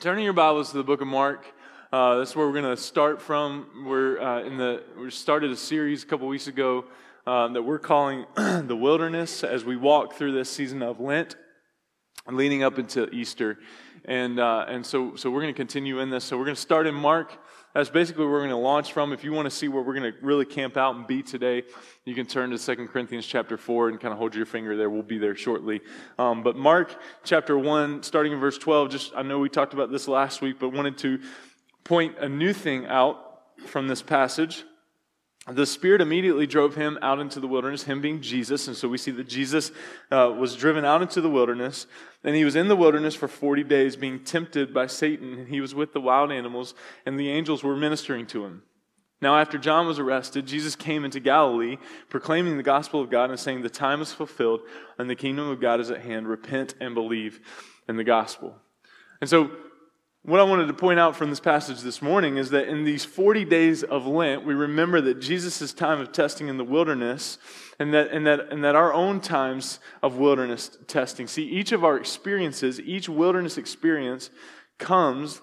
Turning your Bibles to the book of Mark. Uh, that's where we're going to start from. We're uh, in the we started a series a couple weeks ago um, that we're calling the Wilderness as we walk through this season of Lent leading up into Easter, and uh, and so so we're going to continue in this. So we're going to start in Mark. That's basically where we're going to launch from. If you want to see where we're going to really camp out and be today, you can turn to 2 Corinthians chapter 4 and kind of hold your finger there. We'll be there shortly. Um, but Mark chapter 1, starting in verse 12, just I know we talked about this last week, but wanted to point a new thing out from this passage. The Spirit immediately drove him out into the wilderness, him being Jesus. And so we see that Jesus uh, was driven out into the wilderness. And he was in the wilderness for 40 days, being tempted by Satan. And he was with the wild animals, and the angels were ministering to him. Now, after John was arrested, Jesus came into Galilee, proclaiming the gospel of God and saying, The time is fulfilled, and the kingdom of God is at hand. Repent and believe in the gospel. And so what I wanted to point out from this passage this morning is that in these 40 days of Lent, we remember that Jesus' time of testing in the wilderness and that, and, that, and that our own times of wilderness testing. See, each of our experiences, each wilderness experience comes,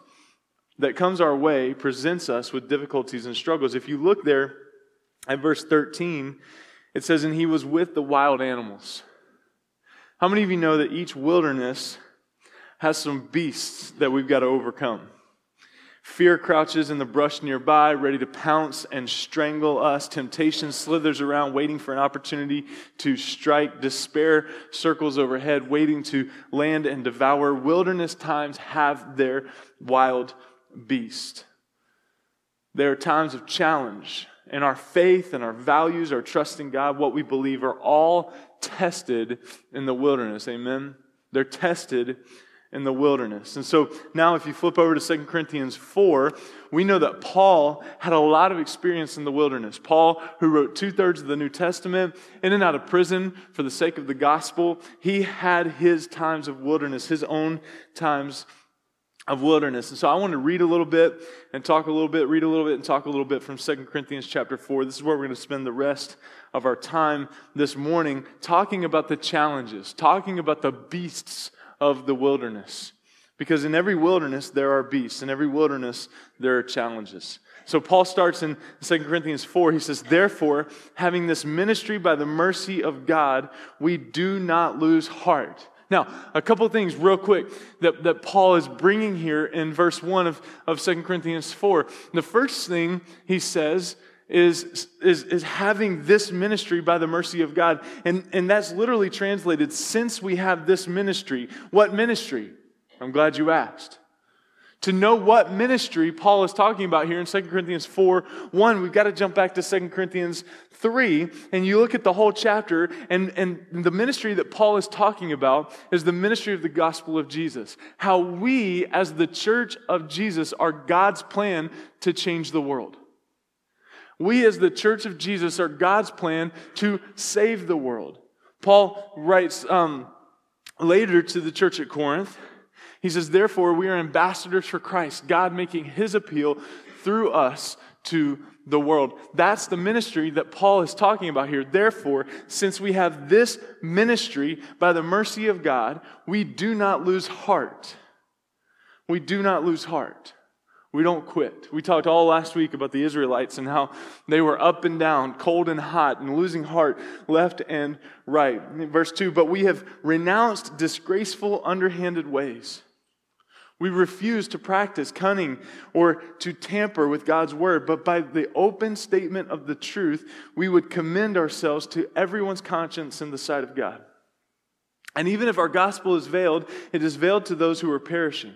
that comes our way, presents us with difficulties and struggles. If you look there at verse 13, it says, And he was with the wild animals. How many of you know that each wilderness has some beasts that we've got to overcome. Fear crouches in the brush nearby, ready to pounce and strangle us. Temptation slithers around, waiting for an opportunity to strike. Despair circles overhead, waiting to land and devour. Wilderness times have their wild beast. There are times of challenge, and our faith and our values, our trust in God, what we believe, are all tested in the wilderness. Amen? They're tested in the wilderness. And so now, if you flip over to 2 Corinthians 4, we know that Paul had a lot of experience in the wilderness. Paul, who wrote two thirds of the New Testament, in and out of prison for the sake of the gospel, he had his times of wilderness, his own times of wilderness. And so I want to read a little bit and talk a little bit, read a little bit and talk a little bit from 2 Corinthians chapter 4. This is where we're going to spend the rest of our time this morning talking about the challenges, talking about the beasts of the wilderness. Because in every wilderness, there are beasts. In every wilderness, there are challenges. So Paul starts in 2 Corinthians 4. He says, Therefore, having this ministry by the mercy of God, we do not lose heart. Now, a couple of things real quick that, that Paul is bringing here in verse 1 of, of 2 Corinthians 4. The first thing he says is, is, is having this ministry by the mercy of God. And, and that's literally translated since we have this ministry. What ministry? I'm glad you asked. To know what ministry Paul is talking about here in 2 Corinthians 4 1, we've got to jump back to 2 Corinthians 3, and you look at the whole chapter, and, and the ministry that Paul is talking about is the ministry of the gospel of Jesus. How we, as the church of Jesus, are God's plan to change the world. We, as the church of Jesus, are God's plan to save the world. Paul writes um, later to the church at Corinth, he says, Therefore, we are ambassadors for Christ, God making his appeal through us to the world. That's the ministry that Paul is talking about here. Therefore, since we have this ministry by the mercy of God, we do not lose heart. We do not lose heart. We don't quit. We talked all last week about the Israelites and how they were up and down, cold and hot, and losing heart left and right. Verse 2 But we have renounced disgraceful, underhanded ways. We refuse to practice cunning or to tamper with God's word, but by the open statement of the truth, we would commend ourselves to everyone's conscience in the sight of God. And even if our gospel is veiled, it is veiled to those who are perishing.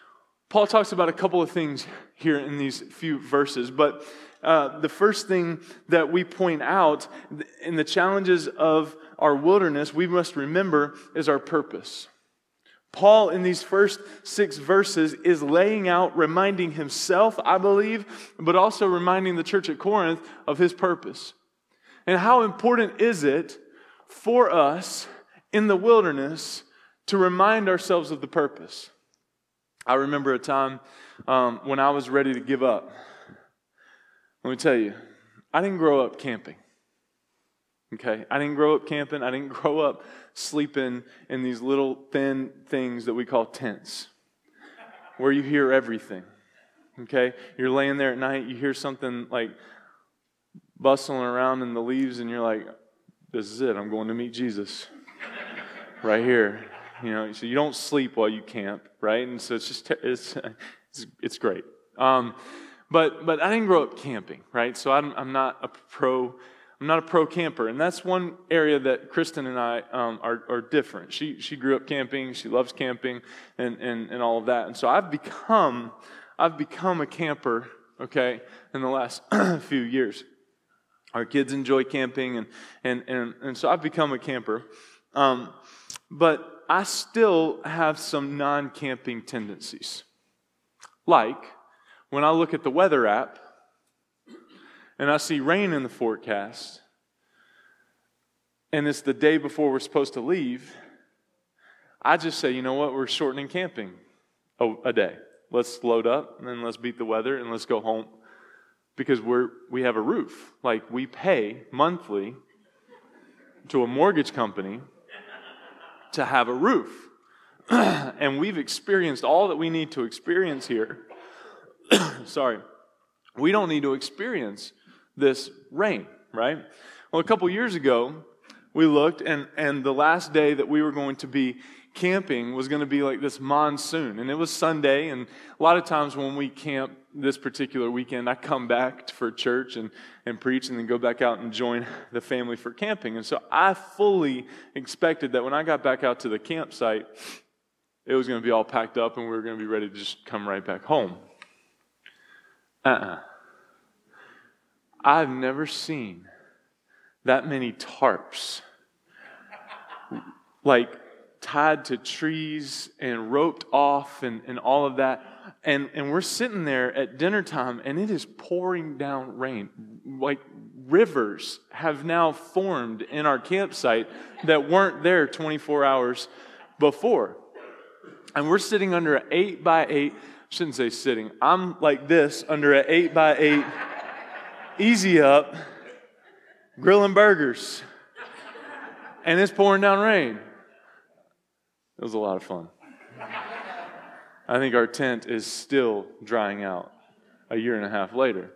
Paul talks about a couple of things here in these few verses, but uh, the first thing that we point out in the challenges of our wilderness, we must remember is our purpose. Paul, in these first six verses, is laying out, reminding himself, I believe, but also reminding the church at Corinth of his purpose. And how important is it for us in the wilderness to remind ourselves of the purpose? I remember a time um, when I was ready to give up. Let me tell you, I didn't grow up camping. Okay? I didn't grow up camping. I didn't grow up sleeping in these little thin things that we call tents where you hear everything. Okay? You're laying there at night, you hear something like bustling around in the leaves, and you're like, this is it. I'm going to meet Jesus right here. You know, so you don't sleep while you camp, right? And so it's just, it's, it's, it's great. Um, but, but I didn't grow up camping, right? So I'm, I'm not a pro I'm not a pro camper, and that's one area that Kristen and I um, are, are different. She, she grew up camping, she loves camping, and, and, and all of that. And so I've become, I've become a camper, okay, in the last few years. Our kids enjoy camping, and, and, and, and so I've become a camper. Um, but I still have some non camping tendencies. Like when I look at the weather app and I see rain in the forecast, and it's the day before we're supposed to leave, I just say, you know what, we're shortening camping a, a day. Let's load up and then let's beat the weather and let's go home because we're we have a roof. Like we pay monthly to a mortgage company to have a roof. and we've experienced all that we need to experience here. Sorry. We don't need to experience this rain, right? Well, a couple years ago, we looked, and, and the last day that we were going to be camping was going to be like this monsoon. And it was Sunday, and a lot of times when we camp this particular weekend, I come back for church and, and preach and then go back out and join the family for camping. And so I fully expected that when I got back out to the campsite, it was going to be all packed up and we were going to be ready to just come right back home. Uh uh-uh. uh I've never seen that many tarps like tied to trees and roped off and, and all of that. And, and we're sitting there at dinner time and it is pouring down rain. Like rivers have now formed in our campsite that weren't there 24 hours before. And we're sitting under an eight by eight, shouldn't say sitting, I'm like this under an eight by eight easy up, grilling burgers, and it's pouring down rain. It was a lot of fun. I think our tent is still drying out a year and a half later.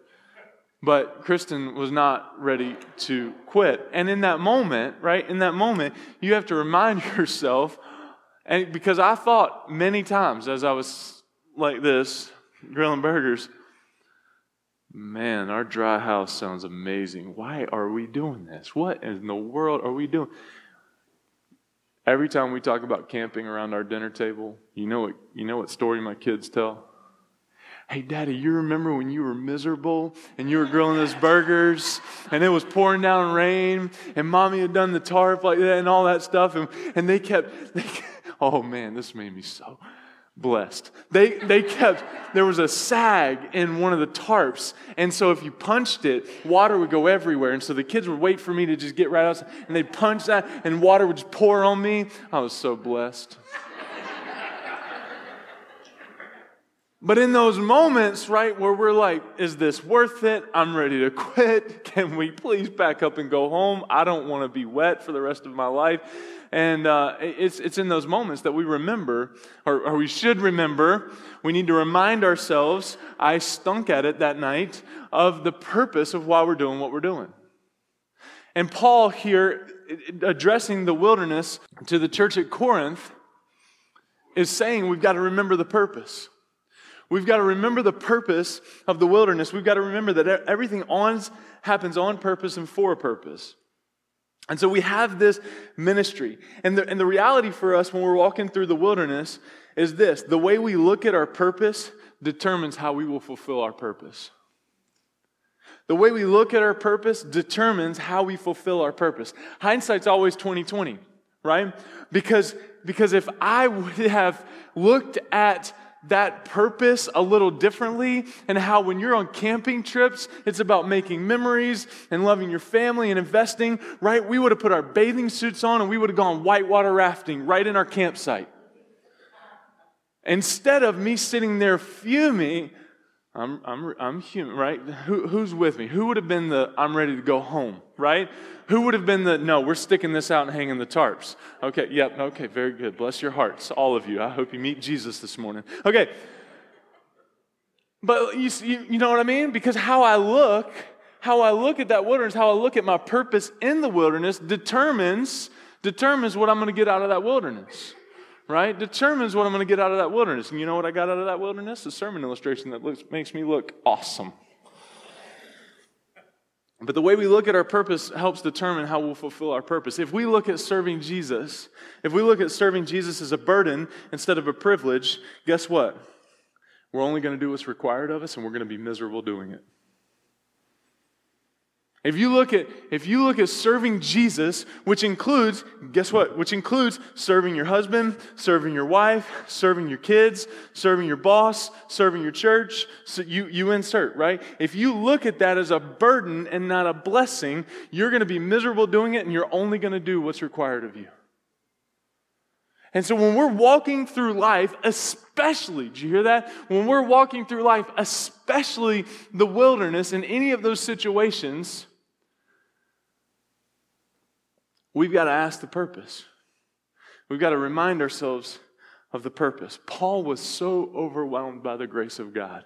But Kristen was not ready to quit. And in that moment, right, in that moment, you have to remind yourself, and because I thought many times as I was like this, grilling burgers, Man, our dry house sounds amazing. Why are we doing this? What in the world are we doing? Every time we talk about camping around our dinner table, you know what, you know what story my kids tell? Hey, Daddy, you remember when you were miserable and you were grilling those burgers and it was pouring down rain and mommy had done the tarp like that and all that stuff and, and they kept, they, oh man, this made me so blessed. They, they kept, there was a sag in one of the tarps. And so if you punched it, water would go everywhere. And so the kids would wait for me to just get right outside. And they'd punch that, and water would just pour on me. I was so blessed. But in those moments, right, where we're like, is this worth it? I'm ready to quit. Can we please back up and go home? I don't want to be wet for the rest of my life. And uh, it's, it's in those moments that we remember, or, or we should remember, we need to remind ourselves, I stunk at it that night, of the purpose of why we're doing what we're doing. And Paul here, addressing the wilderness to the church at Corinth, is saying we've got to remember the purpose. We've got to remember the purpose of the wilderness. We've got to remember that everything on, happens on purpose and for a purpose. And so we have this ministry. And the, and the reality for us when we're walking through the wilderness is this the way we look at our purpose determines how we will fulfill our purpose. The way we look at our purpose determines how we fulfill our purpose. Hindsight's always 2020, right? Because because if I would have looked at that purpose a little differently and how when you're on camping trips, it's about making memories and loving your family and investing, right? We would have put our bathing suits on and we would have gone whitewater rafting right in our campsite. Instead of me sitting there fuming, I'm, I'm, I'm human, right? Who, who's with me? Who would have been the I'm ready to go home, right? Who would have been the no, we're sticking this out and hanging the tarps? Okay, yep, okay, very good. Bless your hearts, all of you. I hope you meet Jesus this morning. Okay. But you, you know what I mean? Because how I look, how I look at that wilderness, how I look at my purpose in the wilderness determines, determines what I'm going to get out of that wilderness right, determines what I'm going to get out of that wilderness. And you know what I got out of that wilderness? A sermon illustration that looks, makes me look awesome. But the way we look at our purpose helps determine how we'll fulfill our purpose. If we look at serving Jesus, if we look at serving Jesus as a burden instead of a privilege, guess what? We're only going to do what's required of us and we're going to be miserable doing it. If you look at if you look at serving Jesus, which includes guess what? Which includes serving your husband, serving your wife, serving your kids, serving your boss, serving your church, so you you insert, right? If you look at that as a burden and not a blessing, you're going to be miserable doing it and you're only going to do what's required of you. And so when we're walking through life, especially, do you hear that? When we're walking through life, especially the wilderness in any of those situations, we've got to ask the purpose. We've got to remind ourselves of the purpose. Paul was so overwhelmed by the grace of God.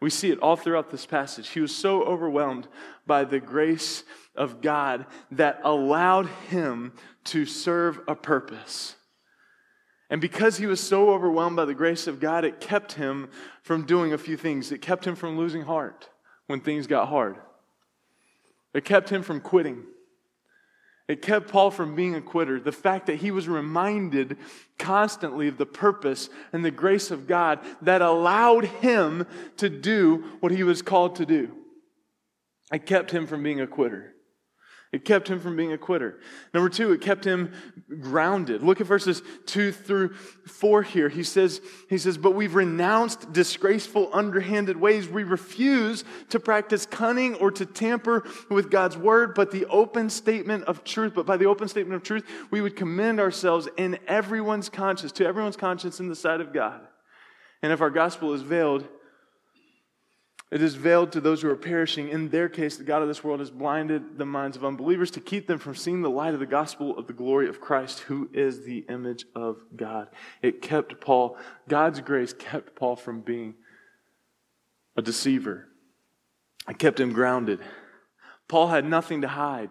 We see it all throughout this passage. He was so overwhelmed by the grace of God that allowed him to serve a purpose. And because he was so overwhelmed by the grace of God, it kept him from doing a few things. It kept him from losing heart when things got hard. It kept him from quitting. It kept Paul from being a quitter. The fact that he was reminded constantly of the purpose and the grace of God that allowed him to do what he was called to do. It kept him from being a quitter. It kept him from being a quitter. Number two, it kept him grounded. Look at verses two through four here. He says, he says, but we've renounced disgraceful, underhanded ways. We refuse to practice cunning or to tamper with God's word, but the open statement of truth. But by the open statement of truth, we would commend ourselves in everyone's conscience, to everyone's conscience in the sight of God. And if our gospel is veiled, it is veiled to those who are perishing. In their case, the God of this world has blinded the minds of unbelievers to keep them from seeing the light of the gospel of the glory of Christ, who is the image of God. It kept Paul, God's grace kept Paul from being a deceiver. It kept him grounded. Paul had nothing to hide,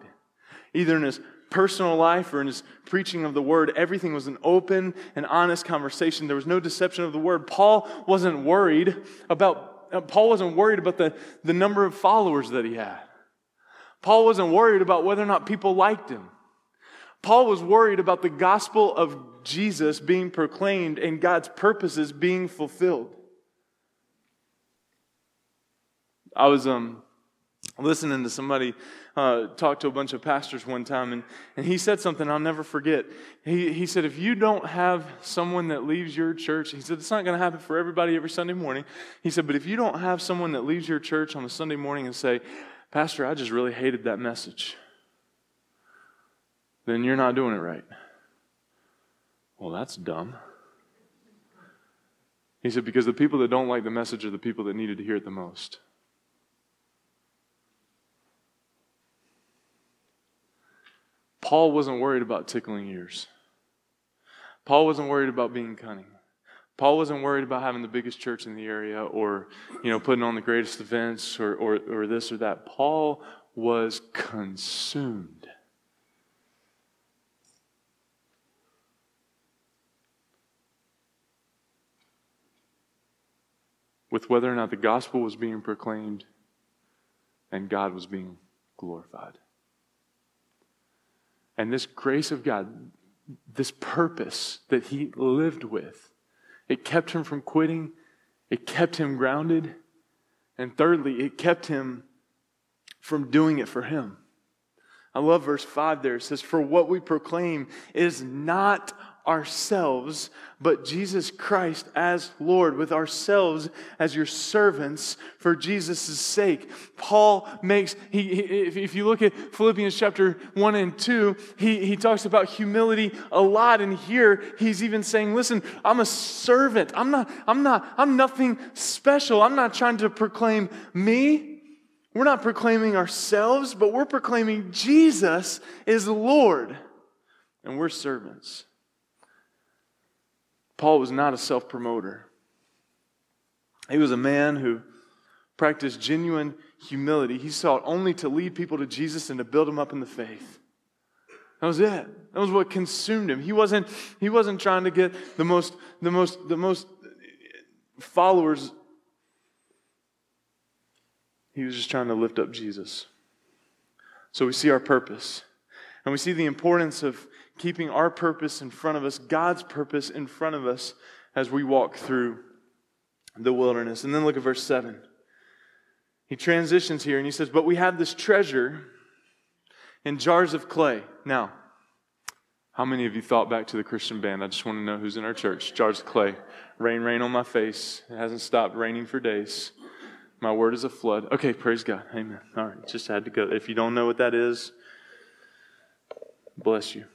either in his personal life or in his preaching of the word. Everything was an open and honest conversation. There was no deception of the word. Paul wasn't worried about Paul wasn't worried about the, the number of followers that he had. Paul wasn't worried about whether or not people liked him. Paul was worried about the gospel of Jesus being proclaimed and God's purposes being fulfilled. I was um, listening to somebody uh, talk to a bunch of pastors one time, and, and he said something I'll never forget. He, he said, If you don't have someone that leaves your church, he said, It's not going to happen for everybody every Sunday morning. He said, But if you don't have someone that leaves your church on a Sunday morning and say, Pastor, I just really hated that message, then you're not doing it right. Well, that's dumb. He said, Because the people that don't like the message are the people that needed to hear it the most. Paul wasn't worried about tickling ears. Paul wasn't worried about being cunning. Paul wasn't worried about having the biggest church in the area or, you know, putting on the greatest events or, or, or this or that. Paul was consumed. With whether or not the gospel was being proclaimed and God was being glorified. And this grace of God, this purpose that he lived with, it kept him from quitting, it kept him grounded, and thirdly, it kept him from doing it for him. I love verse 5 there. It says, For what we proclaim is not ourselves, but Jesus Christ as Lord, with ourselves as your servants for Jesus' sake. Paul makes, he, he, if you look at Philippians chapter 1 and 2, he, he talks about humility a lot. And here he's even saying, listen, I'm a servant. I'm not, I'm not, I'm nothing special. I'm not trying to proclaim me. We're not proclaiming ourselves, but we're proclaiming Jesus is Lord and we're servants. Paul was not a self promoter. He was a man who practiced genuine humility. He sought only to lead people to Jesus and to build them up in the faith. That was it. That was what consumed him. He wasn't, he wasn't trying to get the most, the most, the most followers. He was just trying to lift up Jesus. So we see our purpose. And we see the importance of keeping our purpose in front of us, God's purpose in front of us as we walk through the wilderness. And then look at verse 7. He transitions here and he says, But we have this treasure in jars of clay. Now, how many of you thought back to the Christian band? I just want to know who's in our church. Jars of clay. Rain, rain on my face. It hasn't stopped raining for days. My word is a flood. Okay, praise God. Amen. All right, just had to go. If you don't know what that is, bless you.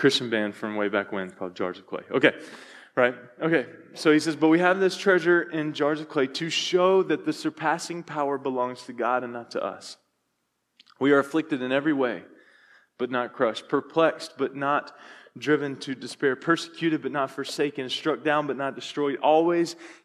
Christian band from way back when called Jars of Clay. Okay, right? Okay, so he says, But we have this treasure in jars of clay to show that the surpassing power belongs to God and not to us. We are afflicted in every way, but not crushed, perplexed, but not driven to despair, persecuted but not forsaken, struck down but not destroyed, always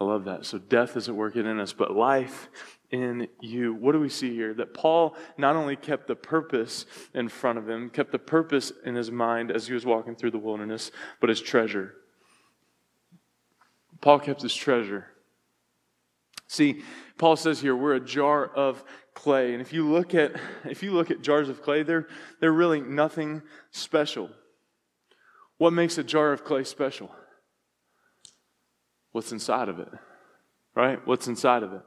I love that. So death isn't working in us, but life in you. What do we see here? That Paul not only kept the purpose in front of him, kept the purpose in his mind as he was walking through the wilderness, but his treasure. Paul kept his treasure. See, Paul says here we're a jar of clay, and if you look at if you look at jars of clay, they're they're really nothing special. What makes a jar of clay special? What's inside of it? Right? What's inside of it?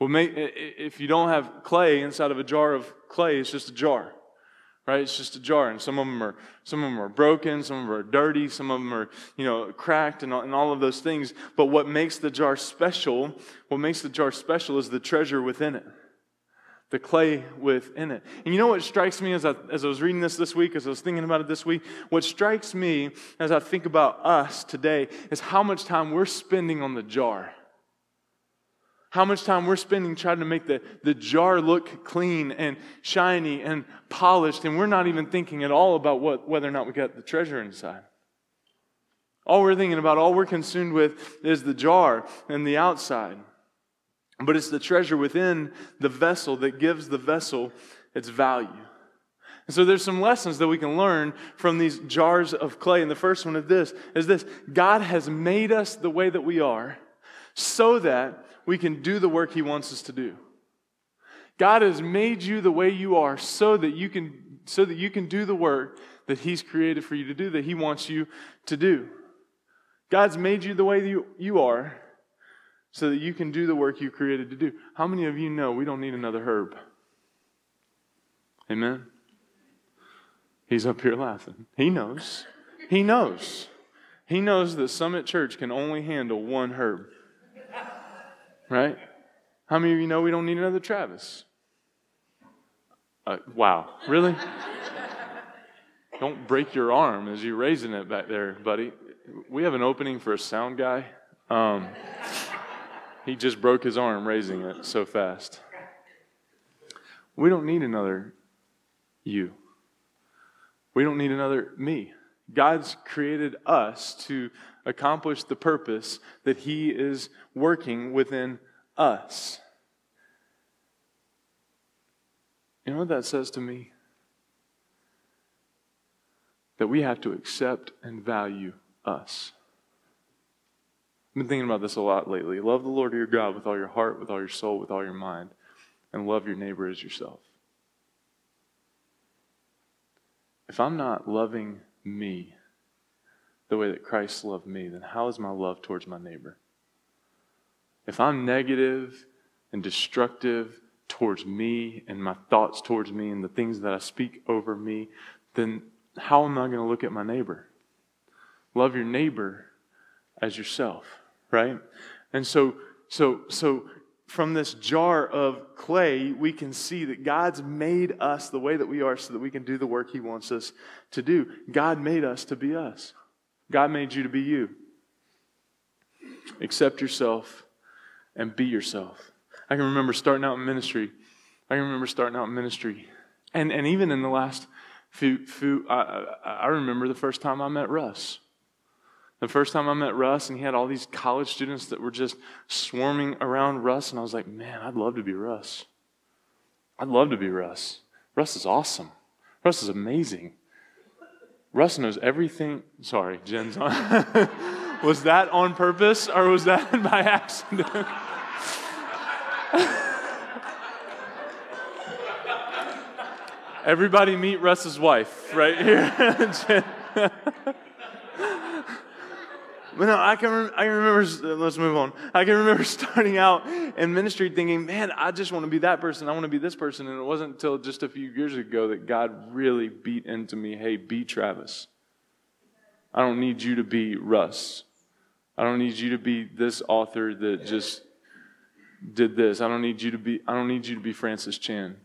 Well, if you don't have clay inside of a jar of clay, it's just a jar, right? It's just a jar, and some of them are some of them are broken, some of them are dirty, some of them are you know cracked, and and all of those things. But what makes the jar special? What makes the jar special is the treasure within it, the clay within it. And you know what strikes me as I, as I was reading this this week, as I was thinking about it this week. What strikes me as I think about us today is how much time we're spending on the jar how much time we're spending trying to make the, the jar look clean and shiny and polished, and we're not even thinking at all about what, whether or not we got the treasure inside. All we're thinking about, all we're consumed with, is the jar and the outside. But it's the treasure within the vessel that gives the vessel its value. And so there's some lessons that we can learn from these jars of clay. And the first one is this is this God has made us the way that we are so that we can do the work He wants us to do. God has made you the way you are so that you can, so that you can do the work that He's created for you to do, that He wants you to do. God's made you the way you, you are so that you can do the work you created to do. How many of you know we don't need another Herb? Amen? He's up here laughing. He knows. He knows. He knows that Summit Church can only handle one Herb. Right? How many of you know we don't need another Travis? Uh, wow, really? don't break your arm as you're raising it back there, buddy. We have an opening for a sound guy. Um, he just broke his arm raising it so fast. We don't need another you. We don't need another me. God's created us to accomplish the purpose that He is working within us. You know what that says to me? That we have to accept and value us. I've been thinking about this a lot lately. Love the Lord your God with all your heart, with all your soul, with all your mind, and love your neighbor as yourself. if I'm not loving me the way that Christ loved me, then how is my love towards my neighbor? If I'm negative and destructive towards me and my thoughts towards me and the things that I speak over me, then how am I going to look at my neighbor? Love your neighbor as yourself, right? And so, so, so from this jar of clay, we can see that God's made us the way that we are so that we can do the work He wants us to do. God made us to be us. God made you to be you. Accept yourself and be yourself. I can remember starting out in ministry. I can remember starting out in ministry. And, and even in the last few, few I, I remember the first time I met Russ. The first time I met Russ, and he had all these college students that were just swarming around Russ, and I was like, man, I'd love to be Russ. I'd love to be Russ. Russ is awesome. Russ is amazing. Russ knows everything. Sorry, Jen's on. was that on purpose or was that by accident? Everybody meet Russ's wife right here. But no, I can, I remember, let's move on. I can remember starting out in ministry thinking, man, I just want to be that person. I want to be this person. And it wasn't until just a few years ago that God really beat into me, hey, be Travis. I don't need you to be Russ. I don't need you to be this author that just did this. I don't need you to be, I don't need you to be Francis Chan.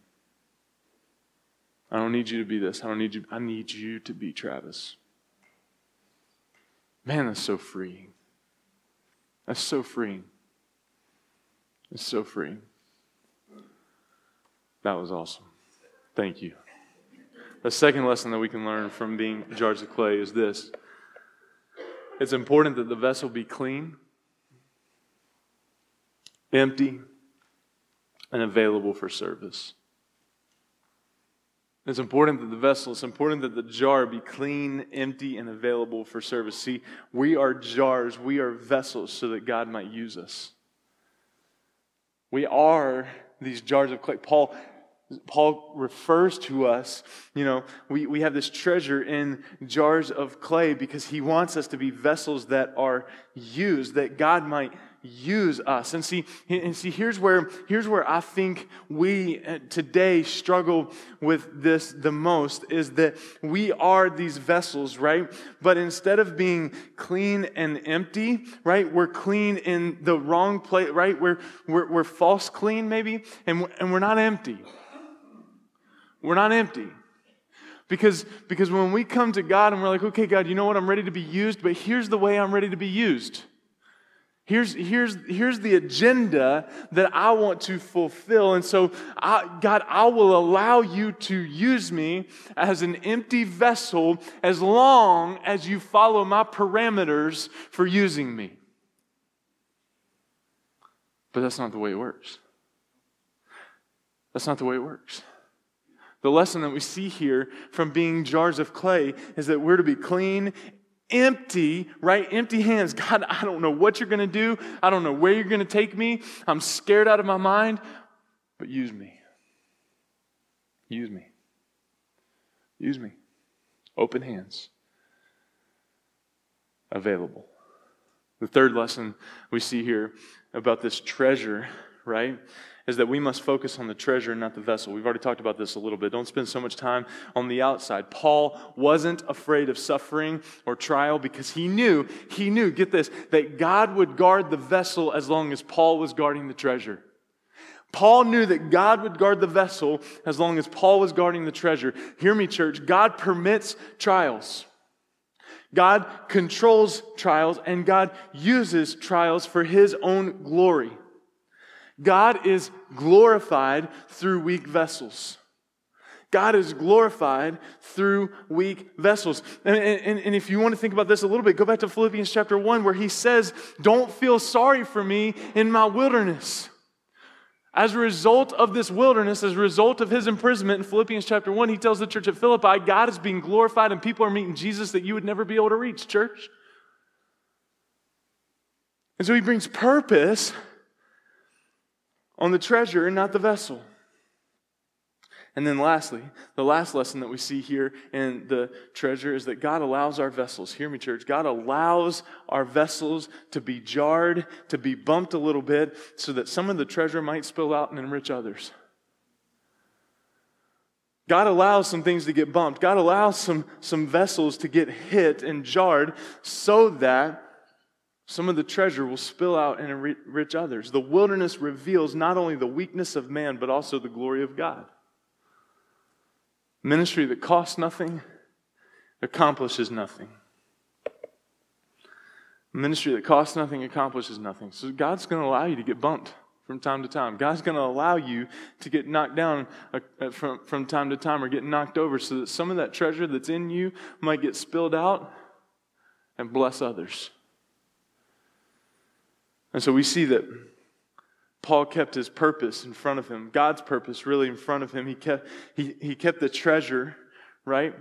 I don't need you to be this. I don't need you. I need you to be Travis. Man, that's so freeing. That's so freeing. It's so freeing. That was awesome. Thank you. The second lesson that we can learn from being jars of clay is this it's important that the vessel be clean, empty, and available for service. It's important that the vessel, it's important that the jar be clean, empty, and available for service. See, we are jars, we are vessels so that God might use us. We are these jars of clay. Paul, Paul refers to us, you know, we, we have this treasure in jars of clay because he wants us to be vessels that are used, that God might use us. And see, and see, here's where here's where I think we uh, today struggle with this the most is that we are these vessels, right? But instead of being clean and empty, right, we're clean in the wrong place, right? We're we're, we're false clean maybe, and we're, and we're not empty. We're not empty. Because, because when we come to God and we're like, okay, God, you know what? I'm ready to be used, but here's the way I'm ready to be used. Here's, here's, here's the agenda that I want to fulfill. And so, I, God, I will allow you to use me as an empty vessel as long as you follow my parameters for using me. But that's not the way it works. That's not the way it works. The lesson that we see here from being jars of clay is that we're to be clean empty, right? Empty hands. God, I don't know what you're going to do. I don't know where you're going to take me. I'm scared out of my mind, but use me. Use me. Use me. Open hands. Available. The third lesson we see here about this treasure, right, is that we must focus on the treasure and not the vessel. We've already talked about this a little bit. Don't spend so much time on the outside. Paul wasn't afraid of suffering or trial because he knew, he knew, get this, that God would guard the vessel as long as Paul was guarding the treasure. Paul knew that God would guard the vessel as long as Paul was guarding the treasure. Hear me, church. God permits trials. God controls trials and God uses trials for his own glory. God is glorified through weak vessels. God is glorified through weak vessels. And, and, and, if you want to think about this a little bit, go back to Philippians chapter 1, where he says, Don't feel sorry for me in my wilderness. As a result of this wilderness, as a result of his imprisonment in Philippians chapter 1, he tells the church at Philippi, God is being glorified and people are meeting Jesus that you would never be able to reach, church. And so he brings purpose on the treasure and not the vessel. And then, lastly, the last lesson that we see here in the treasure is that God allows our vessels, hear me, church, God allows our vessels to be jarred, to be bumped a little bit, so that some of the treasure might spill out and enrich others. God allows some things to get bumped. God allows some, some vessels to get hit and jarred so that some of the treasure will spill out and enrich others. The wilderness reveals not only the weakness of man, but also the glory of God. Ministry that costs nothing accomplishes nothing. Ministry that costs nothing accomplishes nothing. So God's going to allow you to get bumped from time to time. God's going to allow you to get knocked down uh, uh, from, from time to time or get knocked over so that some of that treasure that's in you might get spilled out and bless others. And so we see that Paul kept his purpose in front of him, God's purpose really in front of him. He kept, he, he kept the treasure, right?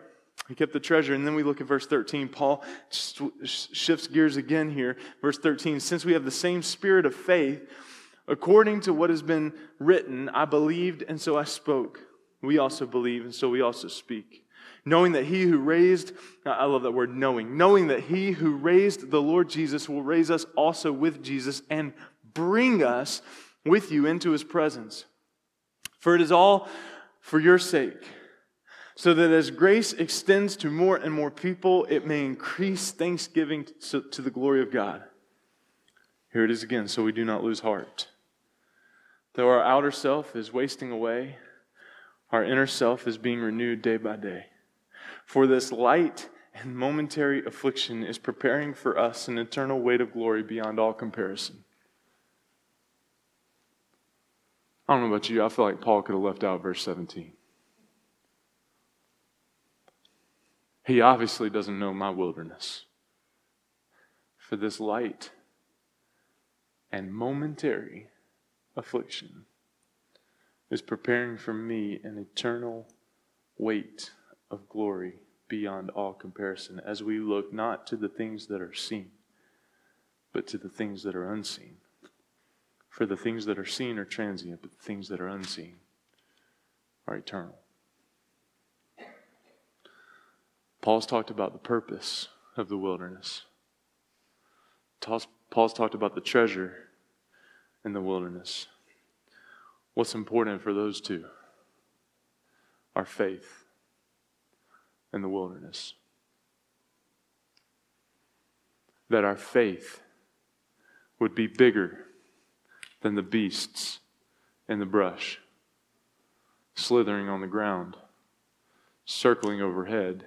He kept the treasure. And then we look at verse 13. Paul shifts gears again here. Verse 13 Since we have the same spirit of faith, According to what has been written, I believed and so I spoke. We also believe and so we also speak. Knowing that he who raised, I love that word knowing, knowing that he who raised the Lord Jesus will raise us also with Jesus and bring us with you into his presence. For it is all for your sake, so that as grace extends to more and more people, it may increase thanksgiving to the glory of God. Here it is again, so we do not lose heart. Though our outer self is wasting away, our inner self is being renewed day by day. For this light and momentary affliction is preparing for us an eternal weight of glory beyond all comparison. I don't know about you, I feel like Paul could have left out verse 17. He obviously doesn't know my wilderness. For this light and momentary affliction is preparing for me an eternal weight of glory beyond all comparison as we look not to the things that are seen, but to the things that are unseen. For the things that are seen are transient, but the things that are unseen are eternal. Paul's talked about the purpose of the wilderness. Paul's talked about the treasure in the wilderness. What's important for those two? Our faith in the wilderness. That our faith would be bigger than the beasts in the brush, slithering on the ground, circling overhead.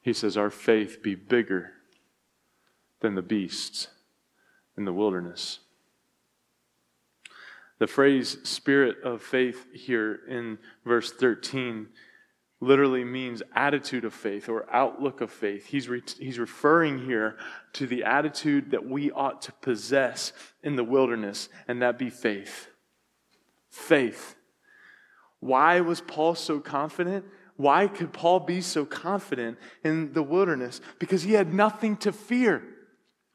He says, Our faith be bigger than the beasts in the wilderness. The phrase spirit of faith here in verse 13 literally means attitude of faith or outlook of faith. He's, re- he's referring here to the attitude that we ought to possess in the wilderness, and that be faith. Faith. Why was Paul so confident? Why could Paul be so confident in the wilderness? Because he had nothing to fear.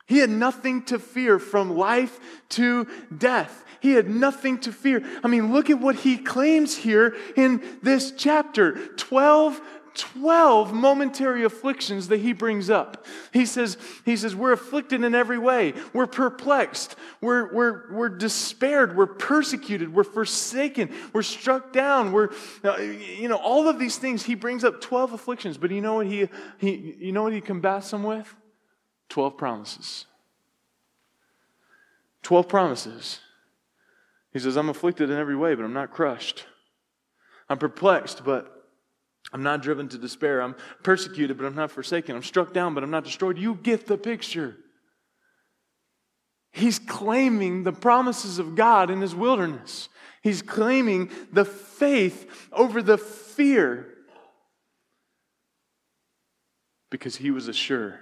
He had nothing to fear from life to death. He had nothing to fear. I mean, look at what he claims here in this chapter 12 12 momentary afflictions that he brings up. He says, he says, we're afflicted in every way. We're perplexed. We're, we're, we're despaired. We're persecuted. We're forsaken. We're struck down. We're, uh, you know, all of these things. He brings up 12 afflictions, but you know what he, he, you know what he combats them with? 12 promises. 12 promises. He says, I'm afflicted in every way, but I'm not crushed. I'm perplexed, but I'm not driven to despair. I'm persecuted, but I'm not forsaken. I'm struck down, but I'm not destroyed. You get the picture. He's claiming the promises of God in his wilderness. He's claiming the faith over the fear because he was assured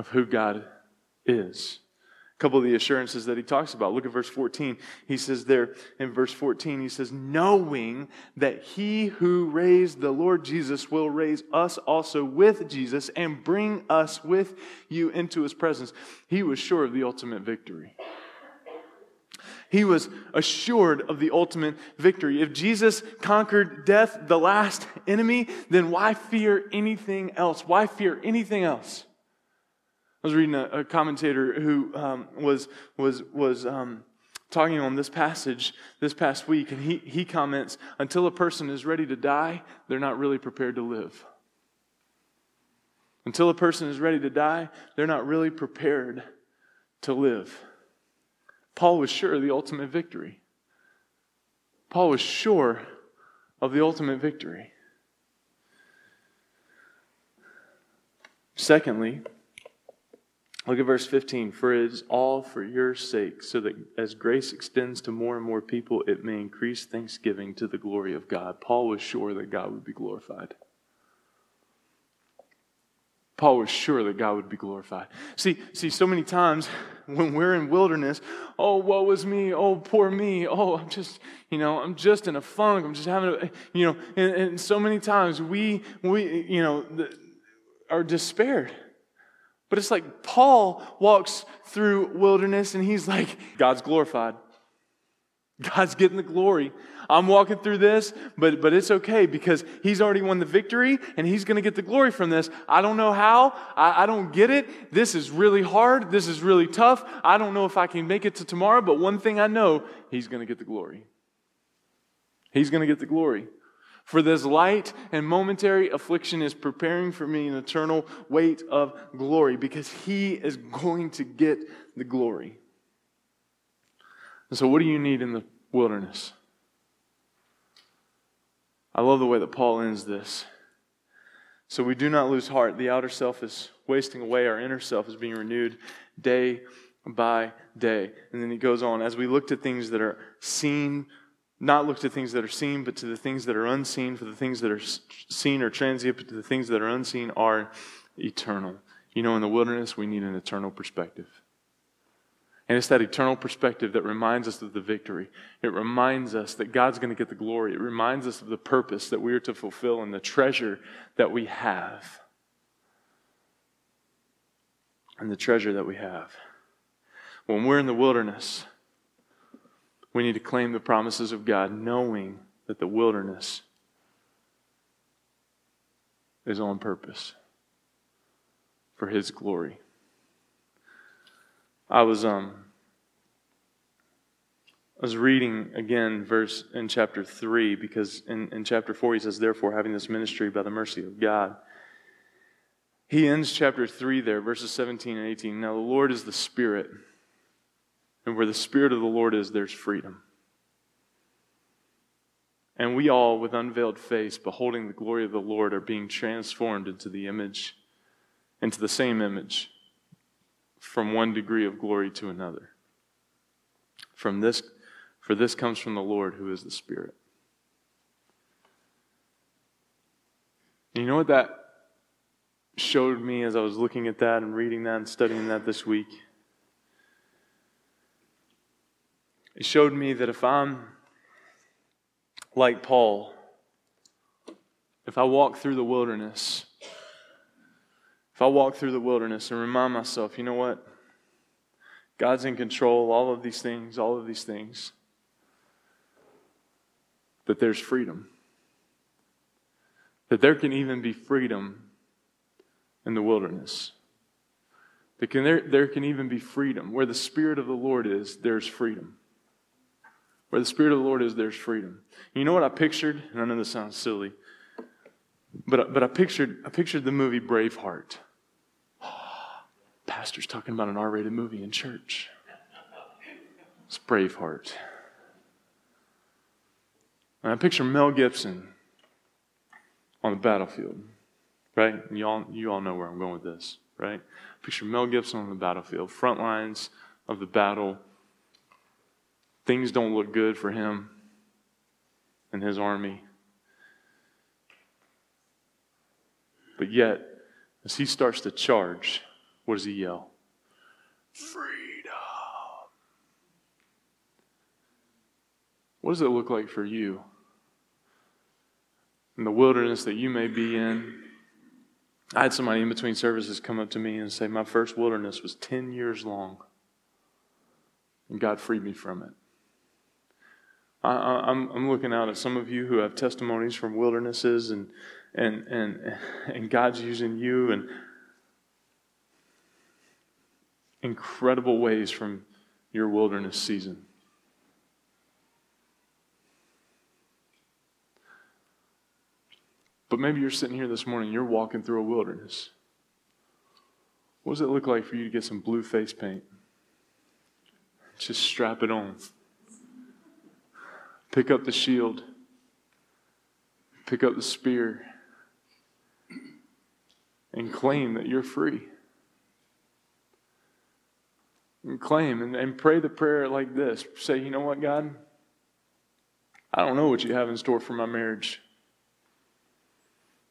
of who God is. A couple of the assurances that he talks about. Look at verse 14. He says there in verse 14, he says, knowing that he who raised the Lord Jesus will raise us also with Jesus and bring us with you into his presence. He was sure of the ultimate victory. He was assured of the ultimate victory. If Jesus conquered death, the last enemy, then why fear anything else? Why fear anything else? I was reading a, a commentator who um, was, was, was um, talking on this passage this past week, and he, he comments until a person is ready to die, they're not really prepared to live. Until a person is ready to die, they're not really prepared to live. Paul was sure of the ultimate victory. Paul was sure of the ultimate victory. Secondly, look at verse 15. For it is all for your sake, so that as grace extends to more and more people, it may increase thanksgiving to the glory of God. Paul was sure that God would be glorified. Paul was sure that God would be glorified. See, see, so many times when we're in wilderness, oh, woe is me, oh, poor me, oh, I'm just, you know, I'm just in a funk, I'm just having a, you know, and, and so many times we, we, you know, are despaired. But it's like Paul walks through wilderness and he's like, God's glorified. God's getting the glory. I'm walking through this, but, but it's okay because he's already won the victory and he's going to get the glory from this. I don't know how. I, I don't get it. This is really hard. This is really tough. I don't know if I can make it to tomorrow, but one thing I know, he's going to get the glory. He's going to get the glory. For this light and momentary affliction is preparing for me an eternal weight of glory because he is going to get the glory. And so, what do you need in the wilderness? I love the way that Paul ends this. So we do not lose heart. The outer self is wasting away, our inner self is being renewed day by day. And then he goes on as we look to things that are seen, not look to things that are seen, but to the things that are unseen, for the things that are seen are transient, but the things that are unseen are eternal. You know, in the wilderness, we need an eternal perspective. And it's that eternal perspective that reminds us of the victory. It reminds us that God's going to get the glory. It reminds us of the purpose that we are to fulfill and the treasure that we have. And the treasure that we have. When we're in the wilderness, we need to claim the promises of God, knowing that the wilderness is on purpose for His glory. I was um I was reading again verse in chapter 3 because in, in chapter 4 he says, Therefore, having this ministry by the mercy of God. He ends chapter 3 there, verses 17 and 18. Now, the Lord is the Spirit, and where the Spirit of the Lord is, there's freedom. And we all, with unveiled face, beholding the glory of the Lord, are being transformed into the image, into the same image from one degree of glory to another. From this, for this comes from the Lord who is the Spirit. You know what that showed me as I was looking at that and reading that and studying that this week? It showed me that if I'm like Paul, if I walk through the wilderness, if I walk through the wilderness and remind myself, you know what? God's in control, all of these things, all of these things, that there's freedom. That there can even be freedom in the wilderness. That can, there, there can even be freedom. Where the Spirit of the Lord is, there's freedom. Where the Spirit of the Lord is, there's freedom. You know what I pictured? And I know this sounds silly, but, but I, pictured, I pictured the movie Braveheart pastor's talking about an R rated movie in church. It's Braveheart. And I picture Mel Gibson on the battlefield, right? You all, you all know where I'm going with this, right? Picture Mel Gibson on the battlefield, front lines of the battle. Things don't look good for him and his army. But yet, as he starts to charge, what does he yell? Freedom. What does it look like for you? In the wilderness that you may be in. I had somebody in between services come up to me and say, My first wilderness was 10 years long, and God freed me from it. I, am I'm looking out at some of you who have testimonies from wildernesses and, and, and, and God's using you in incredible ways from your wilderness season. But maybe you're sitting here this morning, you're walking through a wilderness. What does it look like for you to get some blue face paint? Just strap it on. Pick up the shield. Pick up the spear. And claim that you're free. And claim and, and pray the prayer like this say, you know what, God? I don't know what you have in store for my marriage.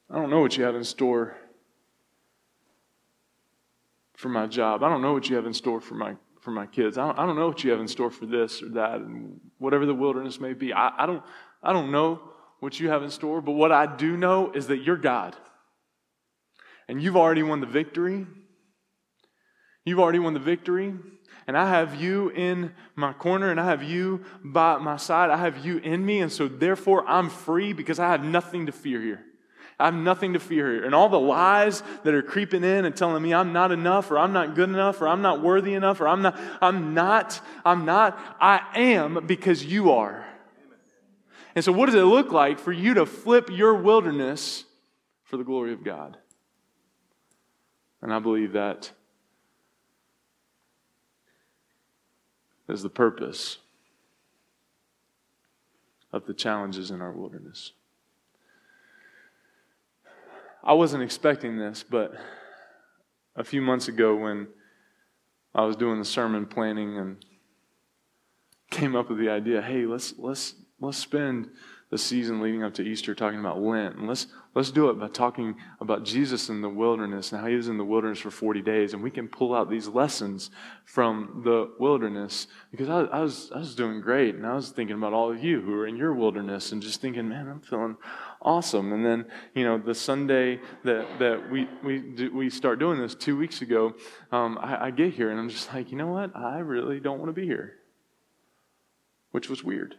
I don't know what you have in store for my job. I don't know what you have in store for my for my kids. I don't, I don't know what you have in store for this or that, and whatever the wilderness may be. I, I don't I don't know what you have in store, but what I do know is that you're God. And you've already won the victory. You've already won the victory. And I have you in my corner and I have you by my side. I have you in me. And so, therefore, I'm free because I have nothing to fear here. I have nothing to fear. And all the lies that are creeping in and telling me I'm not enough or I'm not good enough or I'm not worthy enough or I'm not, I'm not, I'm not, I am because you are. And so, what does it look like for you to flip your wilderness for the glory of God? And I believe that is the purpose of the challenges in our wilderness. I wasn't expecting this, but a few months ago when I was doing the sermon planning and came up with the idea, hey, let's let's let's spend the season leading up to Easter talking about Lent. And let's, let's do it by talking about Jesus in the wilderness and how he was in the wilderness for 40 days. And we can pull out these lessons from the wilderness because I, I, was, I was doing great. And I was thinking about all of you who are in your wilderness and just thinking, man, I'm feeling awesome. And then, you know, the Sunday that, that we, we, we start doing this two weeks ago, um, I, I get here and I'm just like, you know what? I really don't want to be here, which was weird.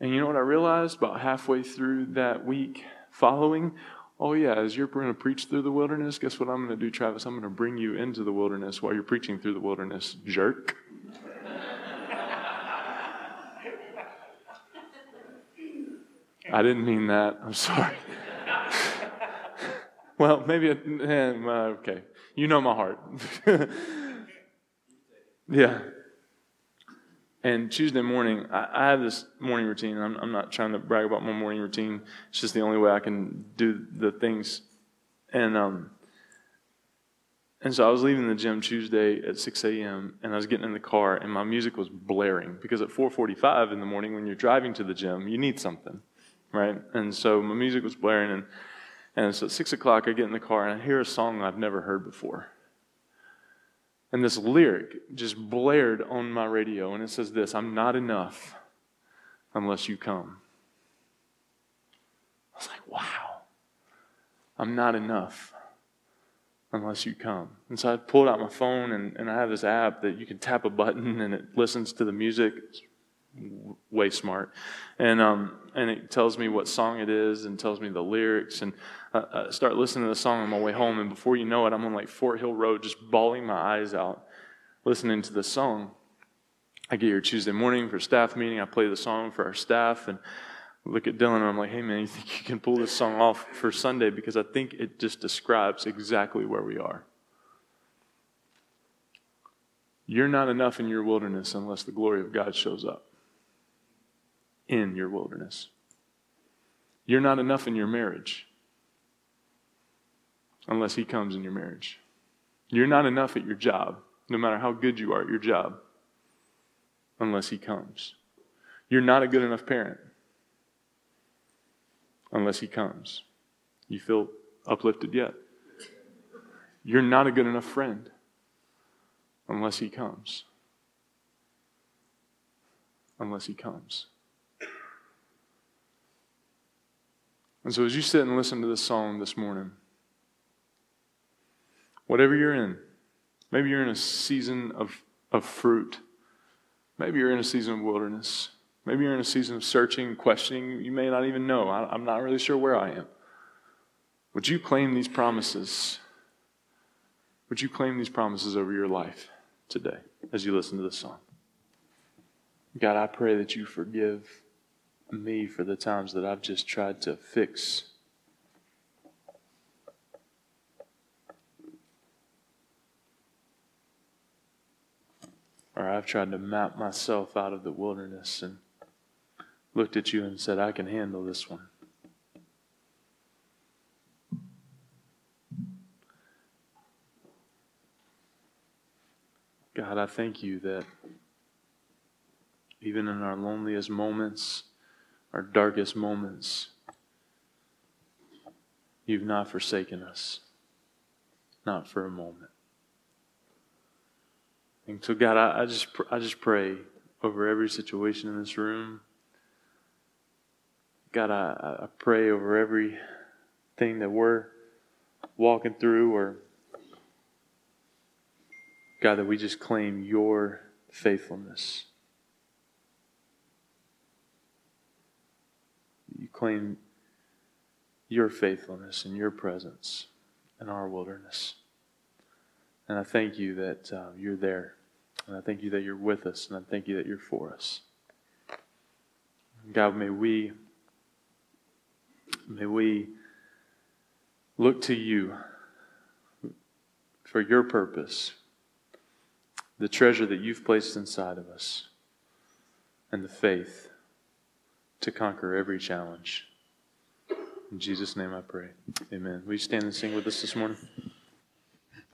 And you know what I realized about halfway through that week following? Oh, yeah, as you're going to preach through the wilderness, guess what I'm going to do, Travis? I'm going to bring you into the wilderness while you're preaching through the wilderness, jerk. I didn't mean that. I'm sorry. well, maybe, eh, okay. You know my heart. yeah. And Tuesday morning, I, I have this morning routine. I'm, I'm, not trying to brag about my morning routine. It's just the only way I can do the things. And um, and so I was leaving the gym Tuesday at 6 a.m. and I was getting in the car and my music was blaring because at 4:45 in the morning when you're driving to the gym, you need something, right? And so my music was blaring and and so at six o'clock I get in the car and I hear a song I've never heard before. And this lyric just blared on my radio, and it says this I'm not enough unless you come. I was like, wow, I'm not enough unless you come. And so I pulled out my phone, and, and I have this app that you can tap a button and it listens to the music. It's way smart. And, um, and it tells me what song it is and tells me the lyrics. And uh, start listening to the song on my way home, and before you know it, I'm on like Fort Hill Road, just bawling my eyes out, listening to the song. I get here Tuesday morning for staff meeting. I play the song for our staff, and look at Dylan, and I'm like, "Hey man, you think you can pull this song off for Sunday? Because I think it just describes exactly where we are." You're not enough in your wilderness unless the glory of God shows up in your wilderness. You're not enough in your marriage unless He comes in your marriage. You're not enough at your job, no matter how good you are at your job, unless He comes. You're not a good enough parent unless He comes. You feel uplifted yet? You're not a good enough friend unless He comes. Unless He comes. And so, as you sit and listen to this song this morning, whatever you're in. Maybe you're in a season of, of fruit. Maybe you're in a season of wilderness. Maybe you're in a season of searching, questioning. You may not even know. I, I'm not really sure where I am. Would you claim these promises? Would you claim these promises over your life today as you listen to this song? God, I pray that you forgive me for the times that I've just tried to fix or I've tried to map myself out of the wilderness and looked at you and said, I can handle this one. God, I thank you that even in our loneliest moments, our darkest moments, you've not forsaken us, not for a moment. And so, God, I, I just I just pray over every situation in this room. God, I, I pray over everything that we're walking through, or God, that we just claim your faithfulness. You claim your faithfulness and your presence in our wilderness. And I thank you that uh, you're there. And I thank you that you're with us. And I thank you that you're for us. God, may we, may we look to you for your purpose, the treasure that you've placed inside of us, and the faith to conquer every challenge. In Jesus' name I pray. Amen. Will you stand and sing with us this morning?